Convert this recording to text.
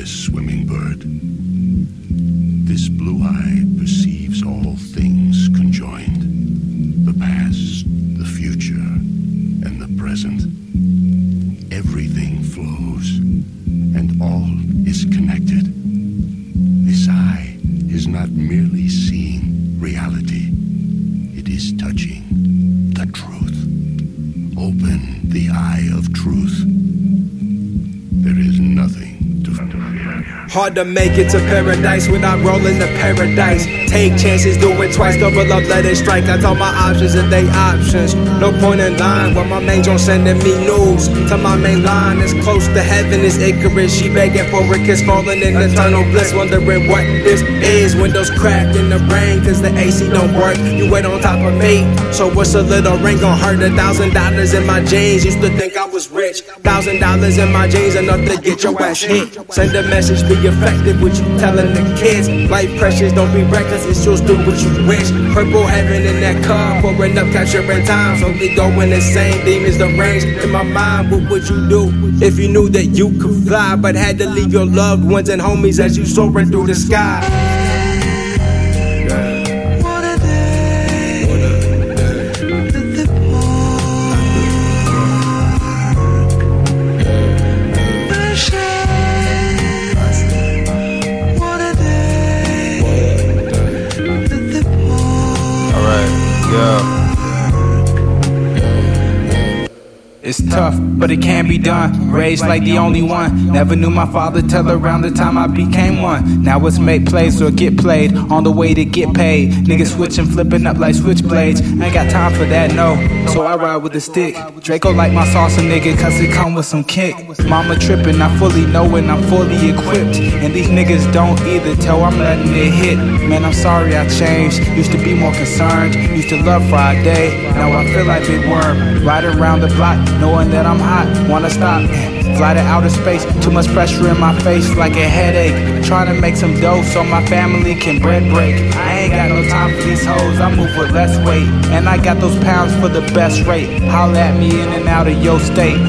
this swimming bird. This blue eye perceives all things conjoined the past, the future, and the present. Everything flows, and all is connected. This eye is not merely seeing reality, it is touching the truth. Open the eye of truth. Hard to make it to paradise without rolling the paradise. Take chances, do it twice, double up, let it strike. I tell my options and they options. No point in lying when my main on sending me news. To my main line is close to heaven is Icarus. She begging for a kiss, falling in eternal bliss, wondering what this is. Windows cracked in the rain, cause the AC don't work. You wait on top of me, so what's a little ring gonna hurt? A thousand dollars in my jeans, used to think I was rich. Thousand dollars in my jeans, enough to get your ass hit. Send a message, be effective, what you telling the kids. Life precious, don't be reckless, it's yours, do what you wish. Purple heaven in that car, pouring up, capturing time. Slowly going insane, demons the range in my mind. What would you do if you knew that you could fly, but had to leave your loved ones and homies as you soaring through the sky? Yeah. Tough, but it can be done. Raised like the only one. Never knew my father till around the time I became one. Now it's make plays or get played on the way to get paid. Niggas switching, flipping up like switchblades. Ain't got time for that, no. So I ride with a stick. Draco like my salsa nigga, cause it come with some kick. Mama tripping, I fully know and I'm fully equipped. And these niggas don't either tell I'm letting it hit. Man, I'm sorry I changed. Used to be more concerned. Used to love Friday. Now I feel like Big Worm. Riding around the block, knowing that I'm hot. Wanna stop. Eh, fly to outer space, too much pressure in my face like a headache. Trying to make some dough so my family can bread break. I ain't got no time for these hoes, I move with less weight. And I got those pounds for the best rate. Holla at me in and out of your state.